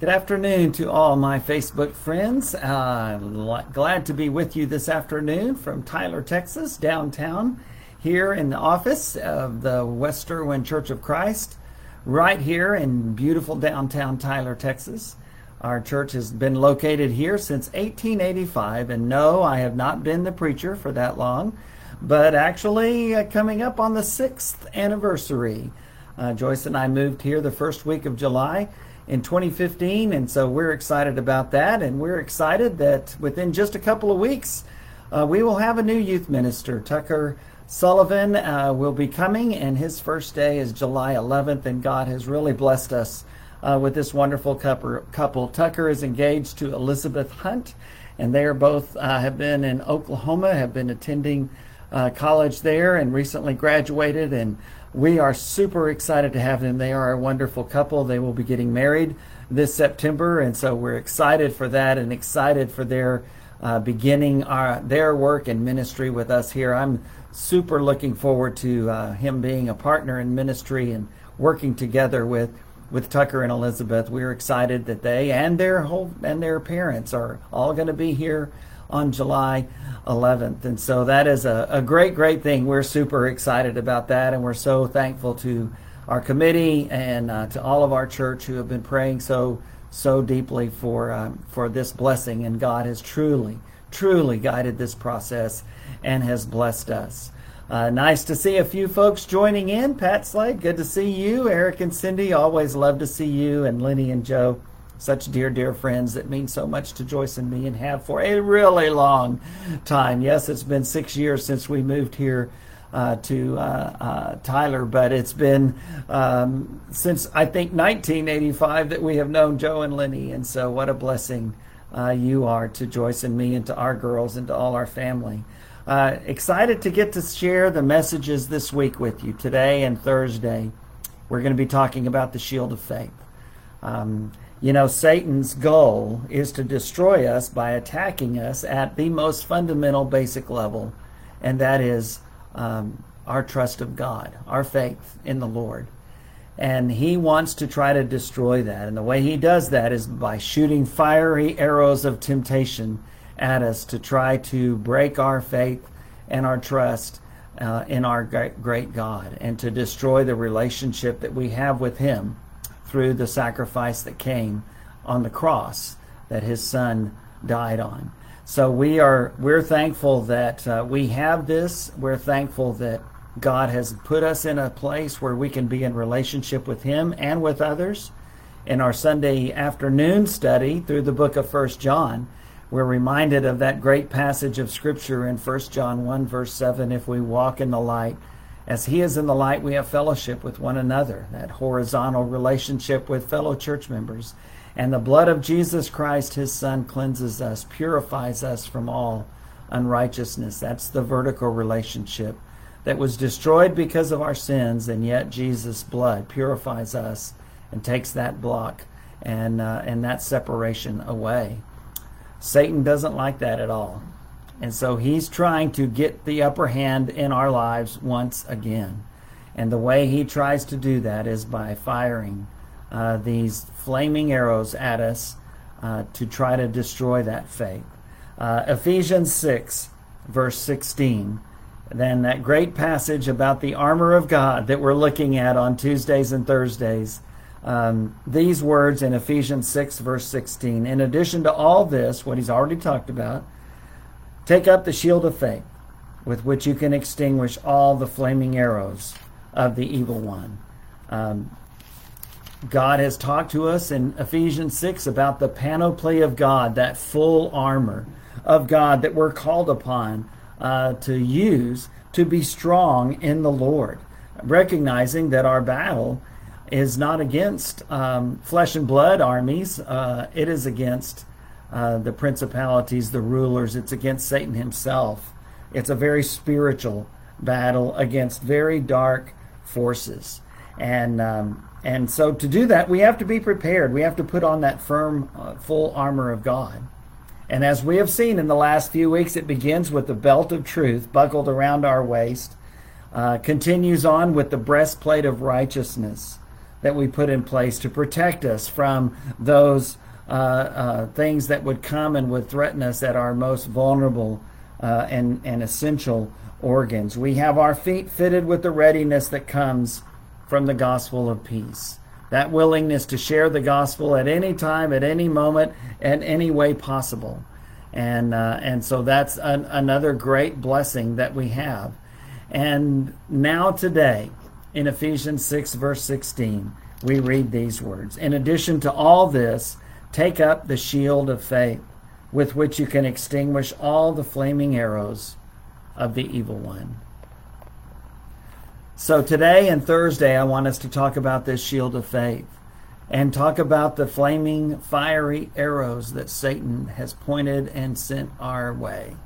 Good afternoon to all my Facebook friends. Uh, glad to be with you this afternoon from Tyler, Texas, downtown, here in the office of the West Erwin Church of Christ, right here in beautiful downtown Tyler, Texas. Our church has been located here since 1885, and no, I have not been the preacher for that long, but actually uh, coming up on the sixth anniversary. Uh, Joyce and I moved here the first week of July in 2015, and so we're excited about that. And we're excited that within just a couple of weeks, uh, we will have a new youth minister. Tucker Sullivan uh, will be coming, and his first day is July 11th. And God has really blessed us uh, with this wonderful couple. Tucker is engaged to Elizabeth Hunt, and they are both uh, have been in Oklahoma, have been attending uh, college there, and recently graduated and we are super excited to have them. They are a wonderful couple. They will be getting married this September, and so we're excited for that and excited for their uh, beginning our, their work and ministry with us here. I'm super looking forward to uh, him being a partner in ministry and working together with with Tucker and Elizabeth. We're excited that they and their whole and their parents are all going to be here on July 11th. And so that is a, a great, great thing. We're super excited about that, and we're so thankful to our committee and uh, to all of our church who have been praying so so deeply for um, for this blessing. And God has truly, truly guided this process and has blessed us. Uh, nice to see a few folks joining in. Pat Slade, good to see you. Eric and Cindy, always love to see you. And Lenny and Joe such dear, dear friends that mean so much to Joyce and me and have for a really long time. Yes, it's been six years since we moved here uh, to uh, uh, Tyler, but it's been um, since I think 1985 that we have known Joe and Lenny, and so what a blessing uh, you are to Joyce and me and to our girls and to all our family. Uh, excited to get to share the messages this week with you today and Thursday. We're going to be talking about the shield of faith. Um, you know, Satan's goal is to destroy us by attacking us at the most fundamental, basic level, and that is um, our trust of God, our faith in the Lord. And he wants to try to destroy that. And the way he does that is by shooting fiery arrows of temptation at us to try to break our faith and our trust uh, in our great, great God and to destroy the relationship that we have with him through the sacrifice that came on the cross that his son died on. So we are we're thankful that uh, we have this. We're thankful that God has put us in a place where we can be in relationship with him and with others. In our Sunday afternoon study through the book of First John, we're reminded of that great passage of scripture in First John 1 verse 7 if we walk in the light as He is in the light, we have fellowship with one another, that horizontal relationship with fellow church members. And the blood of Jesus Christ, His Son, cleanses us, purifies us from all unrighteousness. That's the vertical relationship that was destroyed because of our sins, and yet Jesus' blood purifies us and takes that block and, uh, and that separation away. Satan doesn't like that at all. And so he's trying to get the upper hand in our lives once again. And the way he tries to do that is by firing uh, these flaming arrows at us uh, to try to destroy that faith. Uh, Ephesians 6, verse 16. Then that great passage about the armor of God that we're looking at on Tuesdays and Thursdays. Um, these words in Ephesians 6, verse 16. In addition to all this, what he's already talked about, Take up the shield of faith, with which you can extinguish all the flaming arrows of the evil one. Um, God has talked to us in Ephesians 6 about the panoply of God, that full armor of God that we're called upon uh, to use to be strong in the Lord, recognizing that our battle is not against um, flesh and blood armies, uh, it is against uh, the principalities, the rulers. It's against Satan himself. It's a very spiritual battle against very dark forces. And um, and so to do that, we have to be prepared. We have to put on that firm, uh, full armor of God. And as we have seen in the last few weeks, it begins with the belt of truth buckled around our waist, uh, continues on with the breastplate of righteousness, that we put in place to protect us from those uh, uh, things that would come and would threaten us at our most vulnerable uh, and, and essential organs. We have our feet fitted with the readiness that comes from the gospel of peace. That willingness to share the gospel at any time, at any moment, in any way possible. And, uh, and so that's an, another great blessing that we have. And now, today, in Ephesians 6, verse 16, we read these words In addition to all this, take up the shield of faith, with which you can extinguish all the flaming arrows of the evil one. So, today and Thursday, I want us to talk about this shield of faith and talk about the flaming, fiery arrows that Satan has pointed and sent our way.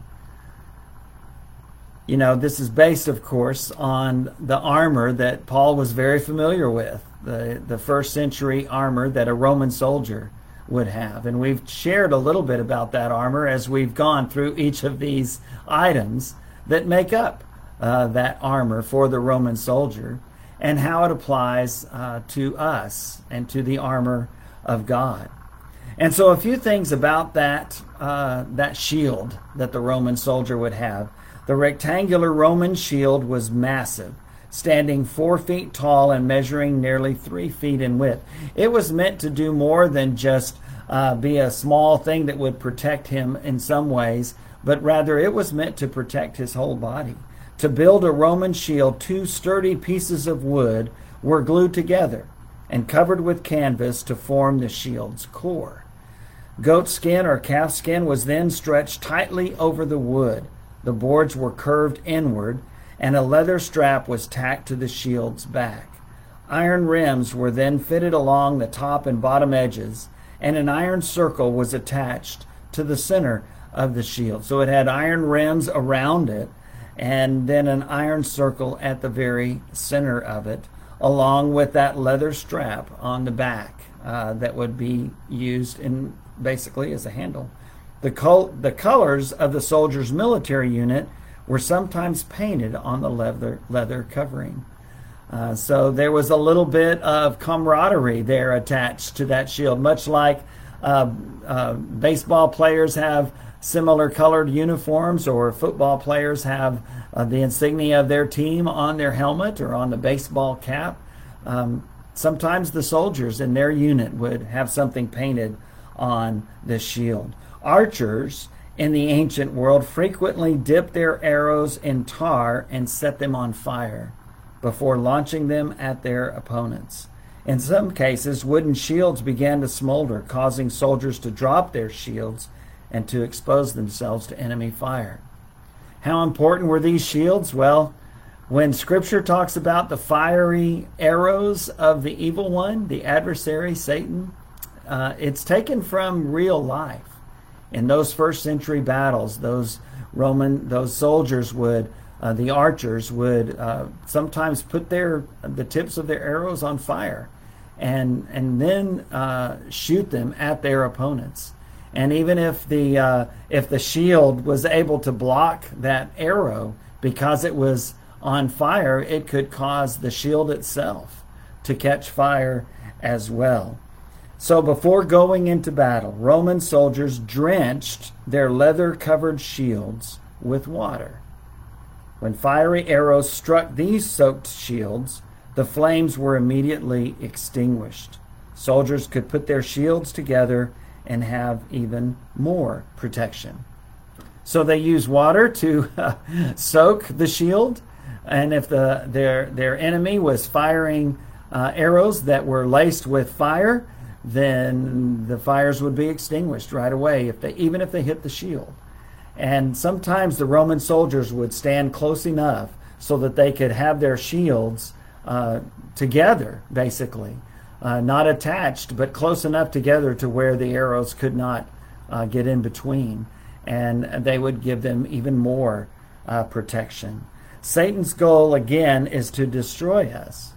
You know, this is based, of course, on the armor that Paul was very familiar with, the, the first century armor that a Roman soldier would have. And we've shared a little bit about that armor as we've gone through each of these items that make up uh, that armor for the Roman soldier and how it applies uh, to us and to the armor of God. And so, a few things about that uh, that shield that the Roman soldier would have. The rectangular Roman shield was massive, standing four feet tall and measuring nearly three feet in width. It was meant to do more than just uh, be a small thing that would protect him in some ways, but rather it was meant to protect his whole body. To build a Roman shield, two sturdy pieces of wood were glued together and covered with canvas to form the shield's core. Goat skin or calf skin was then stretched tightly over the wood the boards were curved inward, and a leather strap was tacked to the shield's back. Iron rims were then fitted along the top and bottom edges, and an iron circle was attached to the center of the shield. So it had iron rims around it, and then an iron circle at the very center of it, along with that leather strap on the back uh, that would be used in basically as a handle. The, col- the colors of the soldier's military unit were sometimes painted on the leather, leather covering. Uh, so there was a little bit of camaraderie there attached to that shield, much like uh, uh, baseball players have similar colored uniforms or football players have uh, the insignia of their team on their helmet or on the baseball cap. Um, sometimes the soldiers in their unit would have something painted on the shield. Archers in the ancient world frequently dipped their arrows in tar and set them on fire before launching them at their opponents. In some cases, wooden shields began to smolder, causing soldiers to drop their shields and to expose themselves to enemy fire. How important were these shields? Well, when Scripture talks about the fiery arrows of the evil one, the adversary, Satan, uh, it's taken from real life in those first century battles, those Roman, those soldiers would, uh, the archers would uh, sometimes put their the tips of their arrows on fire, and and then uh, shoot them at their opponents. And even if the uh, if the shield was able to block that arrow because it was on fire, it could cause the shield itself to catch fire as well. So before going into battle, Roman soldiers drenched their leather covered shields with water. When fiery arrows struck these soaked shields, the flames were immediately extinguished. Soldiers could put their shields together and have even more protection. So they use water to uh, soak the shield, and if the, their, their enemy was firing uh, arrows that were laced with fire, then the fires would be extinguished right away if they even if they hit the shield. And sometimes the Roman soldiers would stand close enough so that they could have their shields uh, together, basically, uh, not attached, but close enough together to where the arrows could not uh, get in between, and they would give them even more uh, protection. Satan's goal again is to destroy us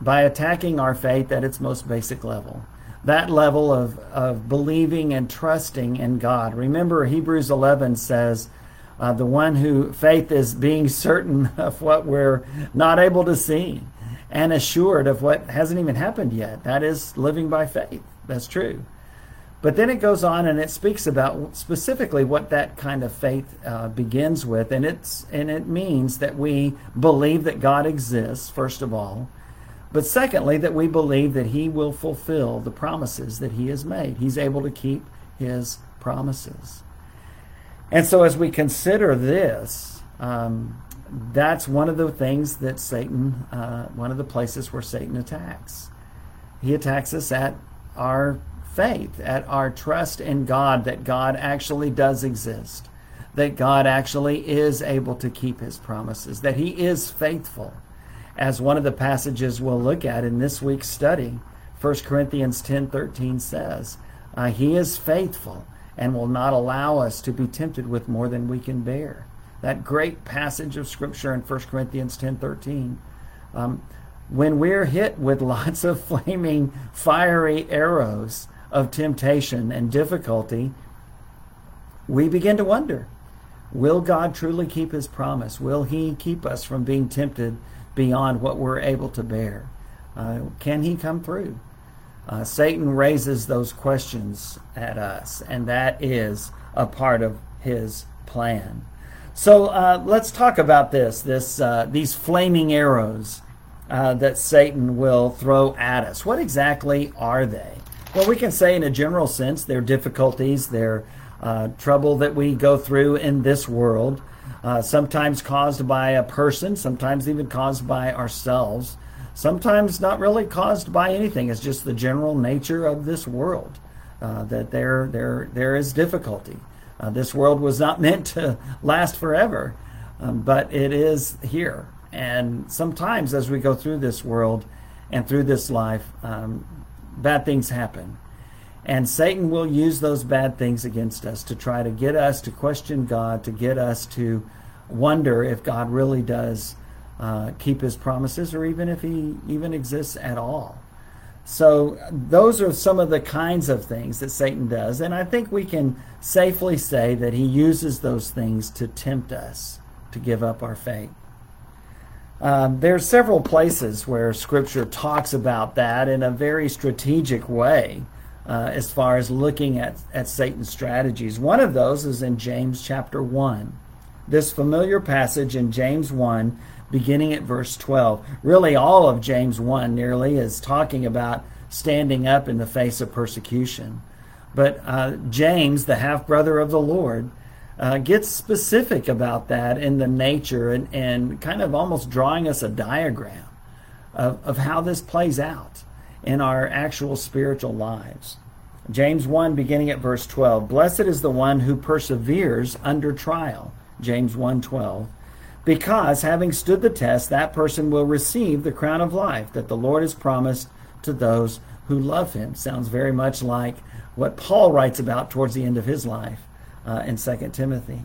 by attacking our faith at its most basic level that level of, of believing and trusting in God. Remember, Hebrews 11 says, uh, the one who faith is being certain of what we're not able to see. and assured of what hasn't even happened yet. That is living by faith. That's true. But then it goes on and it speaks about specifically what that kind of faith uh, begins with, and it's and it means that we believe that God exists first of all, but secondly that we believe that He will fulfill the promises that He has made. He's able to keep His promises, and so as we consider this, um, that's one of the things that Satan, uh, one of the places where Satan attacks. He attacks us at our faith, at our trust in God that God actually does exist, that God actually is able to keep his promises, that he is faithful. As one of the passages we'll look at in this week's study, 1 Corinthians 10:13 says, uh, he is faithful and will not allow us to be tempted with more than we can bear. That great passage of scripture in 1 Corinthians 10:13. Um, when we're hit with lots of flaming, fiery arrows, of temptation and difficulty, we begin to wonder will God truly keep his promise? Will he keep us from being tempted beyond what we're able to bear? Uh, can he come through? Uh, Satan raises those questions at us, and that is a part of his plan. So uh, let's talk about this: this uh, these flaming arrows uh, that Satan will throw at us. What exactly are they? Well, we can say in a general sense, they're difficulties, they're uh, trouble that we go through in this world, uh, sometimes caused by a person, sometimes even caused by ourselves, sometimes not really caused by anything. It's just the general nature of this world uh, that there, there, there is difficulty. Uh, this world was not meant to last forever, um, but it is here. And sometimes as we go through this world and through this life, um, bad things happen. And Satan will use those bad things against us to try to get us to question God, to get us to wonder if God really does uh, keep his promises or even if he even exists at all. So, those are some of the kinds of things that Satan does. And I think we can safely say that he uses those things to tempt us to give up our faith. Um, are several places where Scripture talks about that in a very strategic way, uh, as far as looking at, at Satan's strategies. One of those is in James chapter 1. This familiar passage in James 1, beginning at verse 12. Really, all of James 1 nearly is talking about standing up in the face of persecution. But uh, James, the half brother of the Lord, uh, gets specific about that in the nature and, and kind of almost drawing us a diagram of, of how this plays out in our actual spiritual lives. James 1, beginning at verse 12 Blessed is the one who perseveres under trial. James 1 12. Because having stood the test, that person will receive the crown of life that the Lord has promised to those who love him. Sounds very much like what Paul writes about towards the end of his life uh, in 2 Timothy.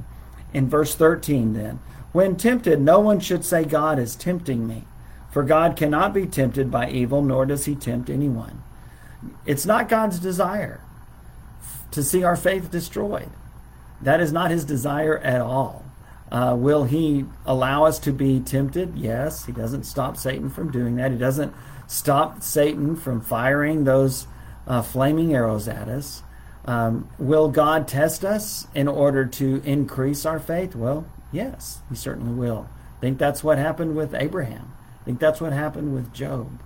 In verse 13, then, when tempted, no one should say, God is tempting me. For God cannot be tempted by evil, nor does he tempt anyone. It's not God's desire to see our faith destroyed. That is not his desire at all. Uh, will he allow us to be tempted? Yes. He doesn't stop Satan from doing that. He doesn't stop Satan from firing those uh, flaming arrows at us. Um, will God test us in order to increase our faith? Well, yes, He certainly will. I think that's what happened with Abraham. I think that's what happened with Job.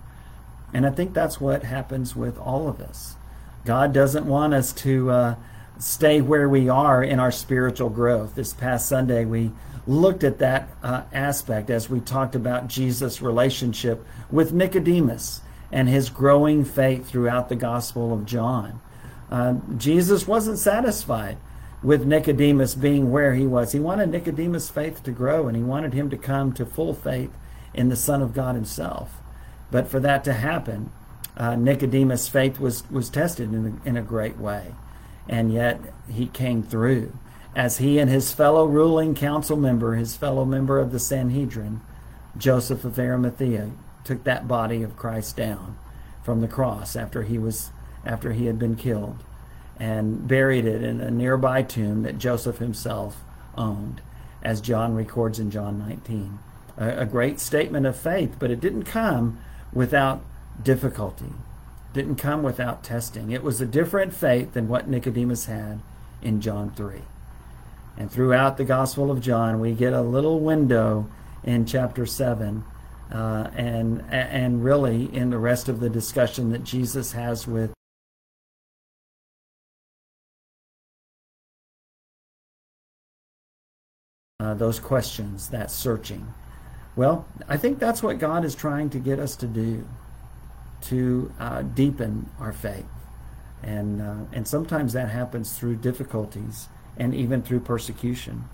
And I think that's what happens with all of us. God doesn't want us to uh, stay where we are in our spiritual growth. This past Sunday, we looked at that uh, aspect as we talked about Jesus' relationship with Nicodemus and his growing faith throughout the Gospel of John. Uh, Jesus wasn't satisfied with Nicodemus being where he was. He wanted Nicodemus' faith to grow, and he wanted him to come to full faith in the Son of God himself. But for that to happen, uh, Nicodemus' faith was, was tested in a, in a great way. And yet he came through. As he and his fellow ruling council member, his fellow member of the Sanhedrin, Joseph of Arimathea, took that body of Christ down from the cross after he was after he had been killed and buried it in a nearby tomb that Joseph himself owned, as John records in John 19. A, a great statement of faith, but it didn't come without difficulty, didn't come without testing. It was a different faith than what Nicodemus had in John 3. And throughout the Gospel of John, we get a little window in chapter 7 uh, and and really in the rest of the discussion that Jesus has with uh, those questions, that searching. Well, I think that's what God is trying to get us to do, to uh, deepen our faith, and uh, and sometimes that happens through difficulties and even through persecution.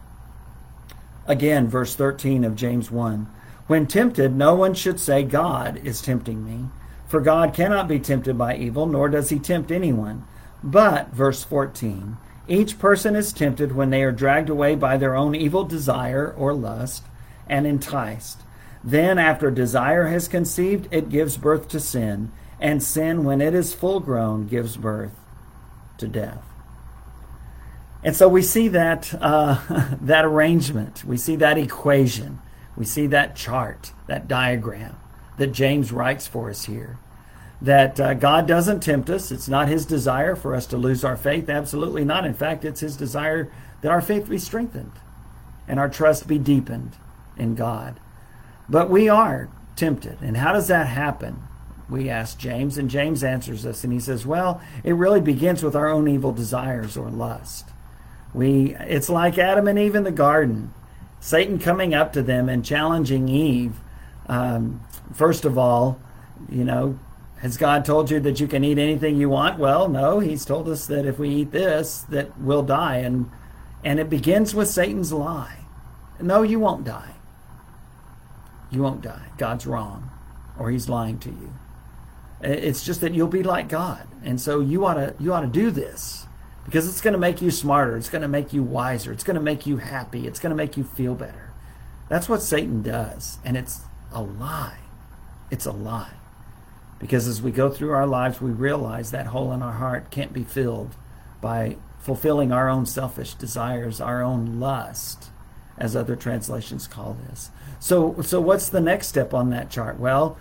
Again, verse 13 of James 1. When tempted, no one should say, God is tempting me. For God cannot be tempted by evil, nor does he tempt anyone. But, verse 14, each person is tempted when they are dragged away by their own evil desire or lust and enticed. Then, after desire has conceived, it gives birth to sin, and sin, when it is full grown, gives birth to death. And so we see that uh, that arrangement, we see that equation, we see that chart, that diagram that James writes for us here that uh, God doesn't tempt us. It's not His desire for us to lose our faith. Absolutely not. In fact, it's His desire that our faith be strengthened and our trust be deepened in God. But we are tempted. And how does that happen? We ask James, and James answers us, and he says, Well, it really begins with our own evil desires or lust. We, it's like Adam and Eve in the garden. Satan coming up to them and challenging Eve. Um, first of all, you know, has God told you that you can eat anything you want? Well, no. He's told us that if we eat this, that we'll die. And, and it begins with Satan's lie. No, you won't die. You won't die. God's wrong. Or he's lying to you. It's just that you'll be like God. And so you ought to, you ought to do this because it's going to make you smarter. It's going to make you wiser. It's going to make you happy. It's going to make you feel better. That's what Satan does. And it's a lie. It's a lie. Because as we go through our lives, we realize that hole in our heart can't be filled by fulfilling our own selfish desires, our own lust, as other translations call this. So, so what's the next step on that chart? Well,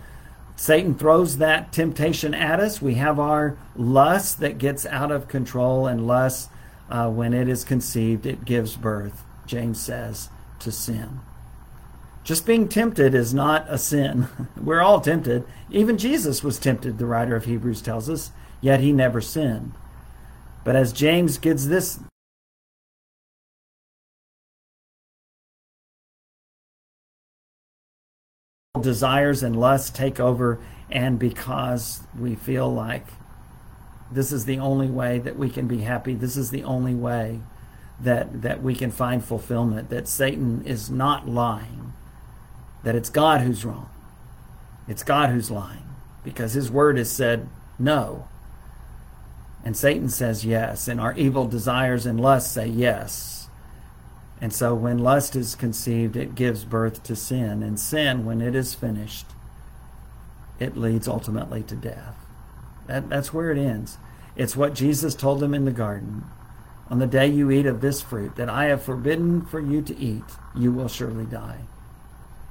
Satan throws that temptation at us. We have our lust that gets out of control, and lust, uh, when it is conceived, it gives birth, James says, to sin. Just being tempted is not a sin. We're all tempted. Even Jesus was tempted, the writer of Hebrews tells us, yet he never sinned. But as James gives this desires and lusts take over, and because we feel like this is the only way that we can be happy, this is the only way that, that we can find fulfillment, that Satan is not lying that it's God who's wrong. It's God who's lying because his word has said no. And Satan says yes, and our evil desires and lusts say yes. And so when lust is conceived, it gives birth to sin. And sin, when it is finished, it leads ultimately to death. That, that's where it ends. It's what Jesus told them in the garden. On the day you eat of this fruit that I have forbidden for you to eat, you will surely die.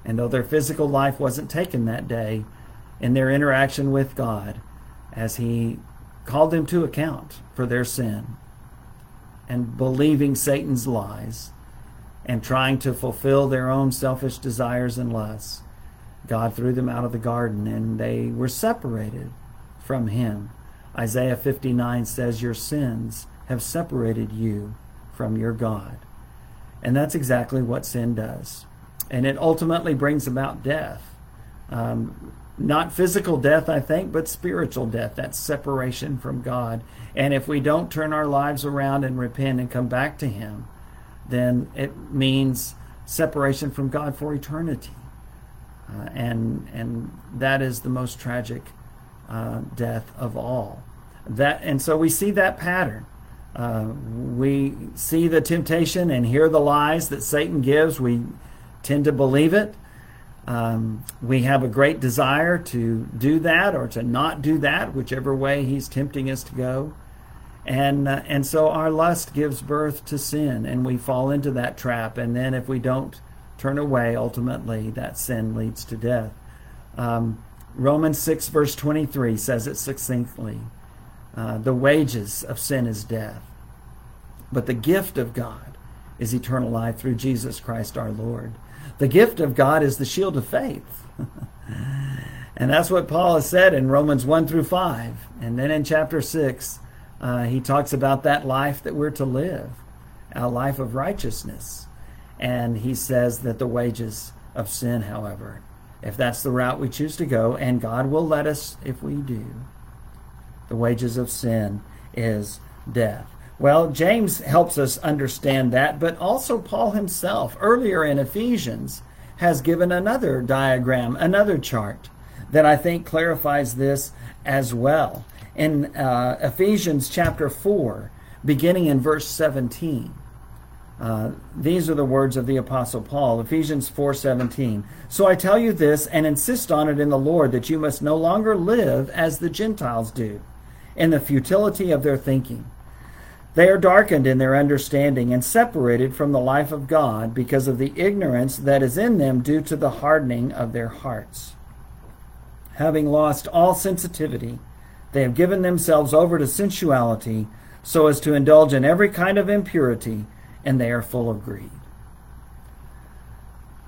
And though their physical life wasn't taken that day, in their interaction with God, as He called them to account for their sin and believing Satan's lies and trying to fulfill their own selfish desires and lusts, God threw them out of the garden and they were separated from Him. Isaiah 59 says, Your sins have separated you from your God. And that's exactly what sin does and it ultimately brings about death. Um, not physical death, I think, but spiritual death, that separation from God. And if we don't turn our lives around and repent and come back to Him, then it means separation from God for eternity. Uh, and, and that is the most tragic uh, death of all. That, and so we see that pattern. Uh, we see the temptation and hear the lies that Satan gives. We tend to believe it. Um, we have a great desire to do that or to not do that, whichever way he's tempting us to go. And, uh, and so our lust gives birth to sin, and we fall into that trap. And then if we don't turn away, ultimately that sin leads to death. Um, Romans 6, verse 23 says it succinctly uh, The wages of sin is death, but the gift of God is eternal life through Jesus Christ our Lord. The gift of God is the shield of faith. and that's what Paul has said in Romans 1 through 5. And then in chapter 6, uh, he talks about that life that we're to live, a life of righteousness. And he says that the wages of sin, however, if that's the route we choose to go, and God will let us if we do, the wages of sin is death. Well, James helps us understand that, but also Paul himself, earlier in Ephesians, has given another diagram, another chart that I think clarifies this as well. In uh, Ephesians chapter 4, beginning in verse 17, uh, these are the words of the apostle paul ephesians 4.17 so i tell you this and insist on it in the lord that you must no longer live as the gentiles do in the futility of their thinking. They are darkened in their understanding and separated from the life of God because of the ignorance that is in them due to the hardening of their hearts. Having lost all sensitivity, they have given themselves over to sensuality so as to indulge in every kind of impurity, and they are full of greed.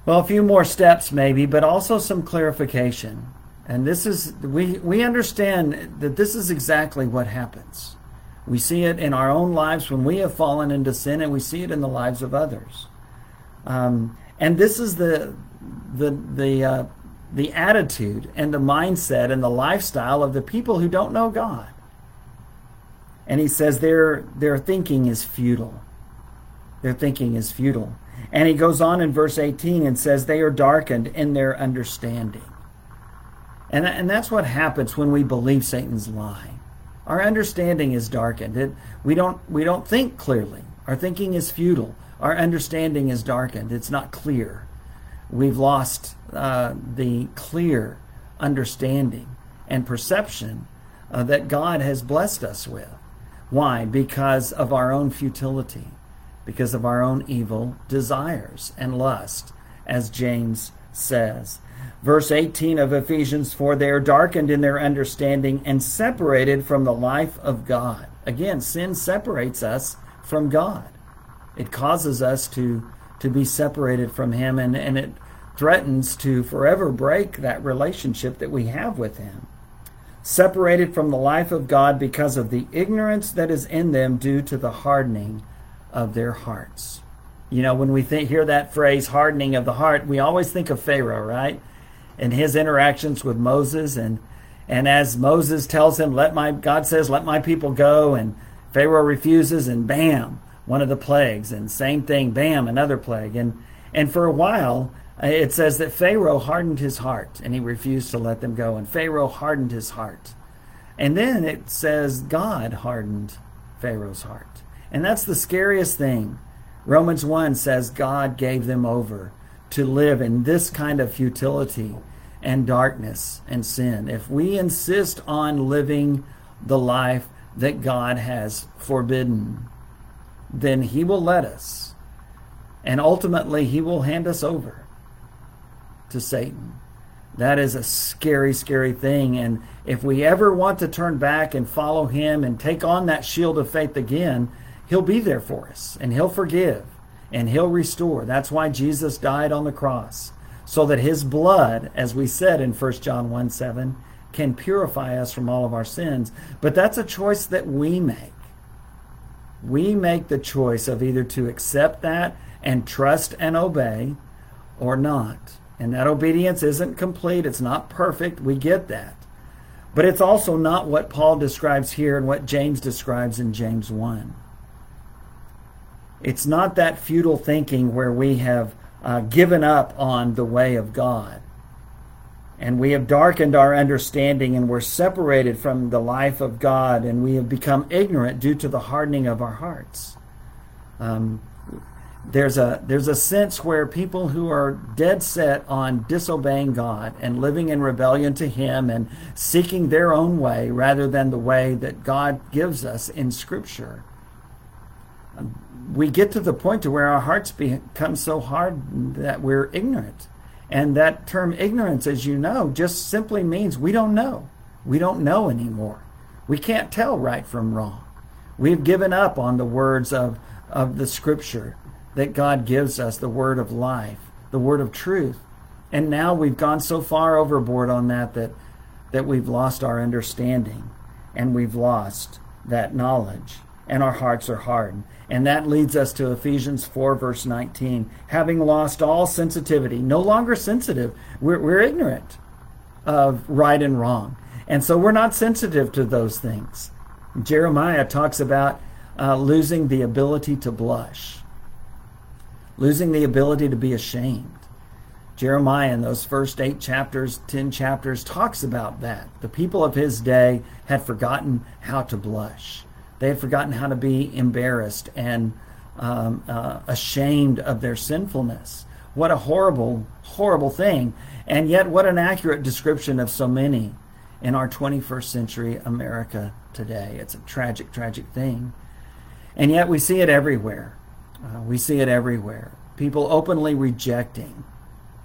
Well, a few more steps maybe, but also some clarification. And this is, we, we understand that this is exactly what happens. We see it in our own lives when we have fallen into sin, and we see it in the lives of others. Um, and this is the the the uh, the attitude and the mindset and the lifestyle of the people who don't know God. And he says their their thinking is futile. Their thinking is futile. And he goes on in verse 18 and says they are darkened in their understanding. And, and that's what happens when we believe Satan's lie. Our understanding is darkened. It, we don't we don't think clearly. Our thinking is futile. Our understanding is darkened. It's not clear. We've lost uh, the clear understanding and perception uh, that God has blessed us with. Why? Because of our own futility, because of our own evil desires and lust, as James says. Verse 18 of Ephesians 4 they are darkened in their understanding and separated from the life of God. Again, sin separates us from God. It causes us to, to be separated from Him, and, and it threatens to forever break that relationship that we have with Him. Separated from the life of God because of the ignorance that is in them due to the hardening of their hearts. You know, when we think, hear that phrase, hardening of the heart, we always think of Pharaoh, right? and his interactions with Moses and and as Moses tells him, let my God says, let my people go, and Pharaoh refuses, and bam, one of the plagues, and same thing, bam, another plague, and and for a while it says that Pharaoh hardened his heart and he refused to let them go, and Pharaoh hardened his heart, and then it says God hardened Pharaoh's heart, and that's the scariest thing. Romans one says God gave them over to live in this kind of futility and darkness and sin. If we insist on living the life that God has forbidden, then He will let us. And ultimately, He will hand us over to Satan. That is a scary, scary thing. And if we ever want to turn back and follow Him and take on that shield of faith again, He'll be there for us and He'll forgive and he'll restore. That's why Jesus died on the cross, so that his blood, as we said in 1 John 1 7, can purify us from all of our sins. But that's a choice that we make. We make the choice of either to accept that and trust and obey or not. And that obedience isn't complete, it's not perfect. We get that. But it's also not what Paul describes here and what James describes in James 1. It's not that futile thinking where we have uh, given up on the way of God. And we have darkened our understanding and we're separated from the life of God and we have become ignorant due to the hardening of our hearts. Um, there's a there's a sense where people who are dead set on disobeying God and living in rebellion to him and seeking their own way rather than the way that God gives us in scripture um, we get to the point to where our hearts become so hard that we're ignorant. And that term ignorance, as you know, just simply means we don't know. We don't know anymore. We can't tell right from wrong. We've given up on the words of, of the scripture that God gives us, the word of life, the word of truth. And now we've gone so far overboard on that that, that we've lost our understanding and we've lost that knowledge and our hearts are hardened. And that leads us to Ephesians 4, verse 19. Having lost all sensitivity, no longer sensitive, we're, we're ignorant of right and wrong. And so we're not sensitive to those things. Jeremiah talks about uh, losing the ability to blush, losing the ability to be ashamed. Jeremiah, in those first eight chapters, ten chapters, talks about that. The people of his day had forgotten how to blush. They had forgotten how to be embarrassed and um, uh, ashamed of their sinfulness. What a horrible, horrible thing. And yet, what an accurate description of so many in our 21st century America today. It's a tragic, tragic thing. And yet, we see it everywhere. Uh, we see it everywhere. People openly rejecting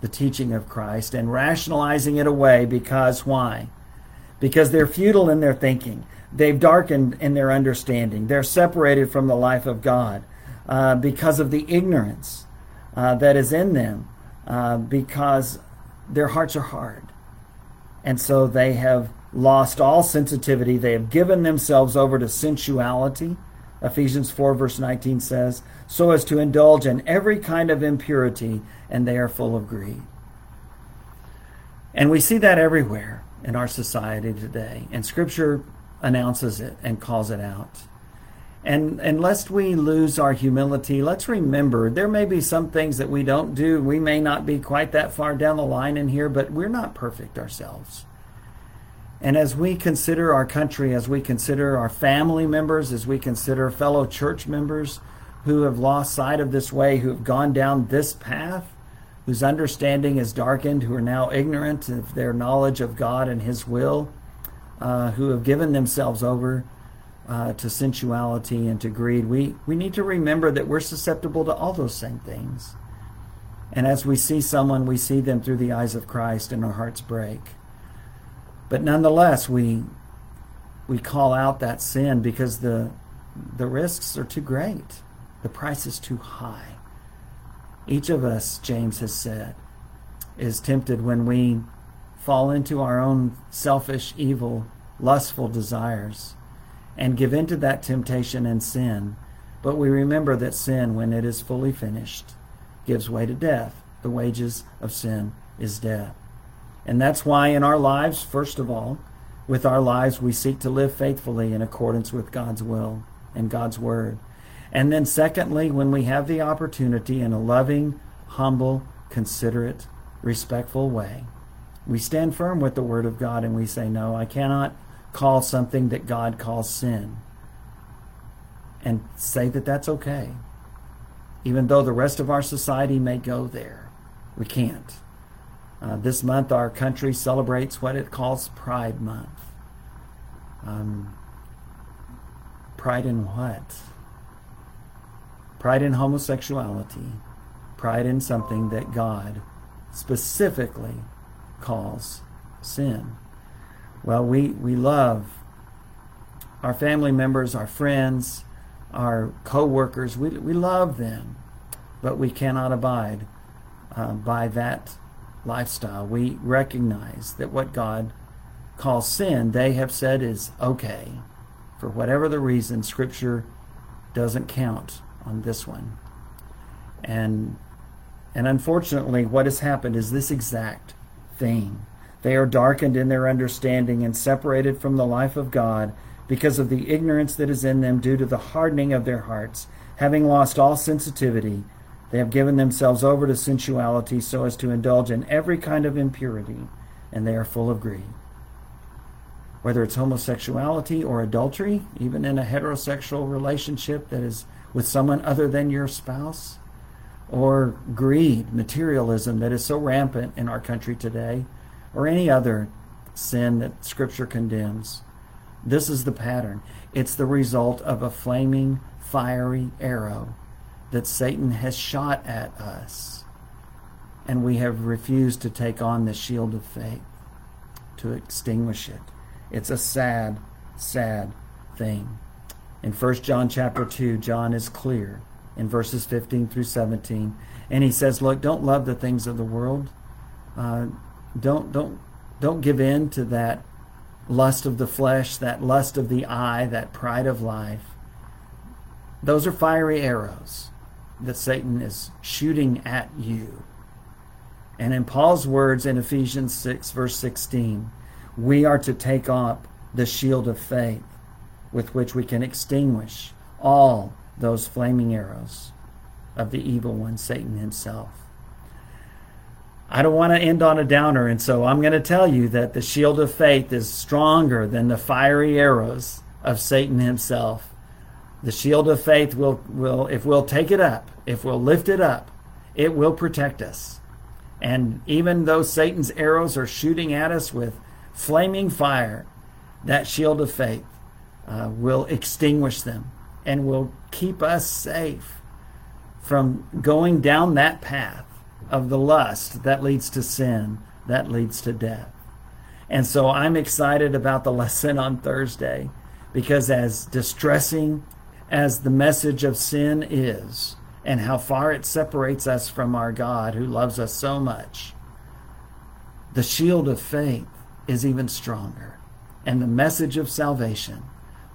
the teaching of Christ and rationalizing it away because why? Because they're futile in their thinking. They've darkened in their understanding. They're separated from the life of God uh, because of the ignorance uh, that is in them, uh, because their hearts are hard. And so they have lost all sensitivity. They have given themselves over to sensuality. Ephesians 4, verse 19 says, so as to indulge in every kind of impurity, and they are full of greed. And we see that everywhere in our society today. And Scripture announces it and calls it out. And, and lest we lose our humility, let's remember there may be some things that we don't do. We may not be quite that far down the line in here, but we're not perfect ourselves. And as we consider our country, as we consider our family members, as we consider fellow church members who have lost sight of this way, who have gone down this path, whose understanding is darkened, who are now ignorant of their knowledge of God and His will, uh, who have given themselves over uh, to sensuality and to greed, we, we need to remember that we're susceptible to all those same things. And as we see someone, we see them through the eyes of Christ and our hearts break. But nonetheless, we, we call out that sin because the, the risks are too great, the price is too high. Each of us, James has said, is tempted when we fall into our own selfish, evil, lustful desires and give in to that temptation and sin. But we remember that sin, when it is fully finished, gives way to death. The wages of sin is death. And that's why in our lives, first of all, with our lives, we seek to live faithfully in accordance with God's will and God's word. And then, secondly, when we have the opportunity in a loving, humble, considerate, respectful way, we stand firm with the Word of God and we say, No, I cannot call something that God calls sin. And say that that's okay. Even though the rest of our society may go there, we can't. Uh, this month, our country celebrates what it calls Pride Month. Um, pride in what? Pride in homosexuality. Pride in something that God specifically calls sin. Well, we, we love our family members, our friends, our co workers. We, we love them, but we cannot abide uh, by that lifestyle. We recognize that what God calls sin, they have said is okay. For whatever the reason, Scripture doesn't count on this one. And and unfortunately, what has happened is this exact thing. They are darkened in their understanding and separated from the life of God because of the ignorance that is in them due to the hardening of their hearts. Having lost all sensitivity, they have given themselves over to sensuality so as to indulge in every kind of impurity, and they are full of greed. Whether it's homosexuality or adultery, even in a heterosexual relationship that is with someone other than your spouse, or greed, materialism that is so rampant in our country today, or any other sin that Scripture condemns. This is the pattern. It's the result of a flaming, fiery arrow that Satan has shot at us. And we have refused to take on the shield of faith to extinguish it. It's a sad, sad thing. In 1 John chapter 2, John is clear in verses 15 through 17. And he says, Look, don't love the things of the world. Uh, don't, don't, don't give in to that lust of the flesh, that lust of the eye, that pride of life. Those are fiery arrows that Satan is shooting at you. And in Paul's words in Ephesians 6, verse 16, we are to take up the shield of faith with which we can extinguish all those flaming arrows of the evil one, Satan himself. I don't want to end on a downer, and so I'm going to tell you that the shield of faith is stronger than the fiery arrows of Satan himself. The shield of faith will, will if we'll take it up, if we'll lift it up, it will protect us. And even though Satan's arrows are shooting at us with flaming fire, that shield of faith uh, will extinguish them and will keep us safe from going down that path of the lust that leads to sin, that leads to death. And so I'm excited about the lesson on Thursday because, as distressing as the message of sin is, and how far it separates us from our God who loves us so much, the shield of faith is even stronger. And the message of salvation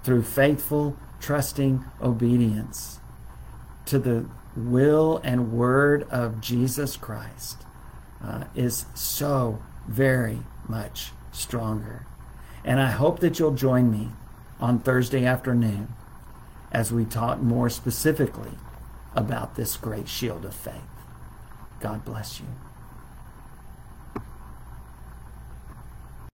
through faithful, trusting obedience to the will and word of Jesus Christ uh, is so very much stronger. And I hope that you'll join me on Thursday afternoon as we talk more specifically about this great shield of faith. God bless you.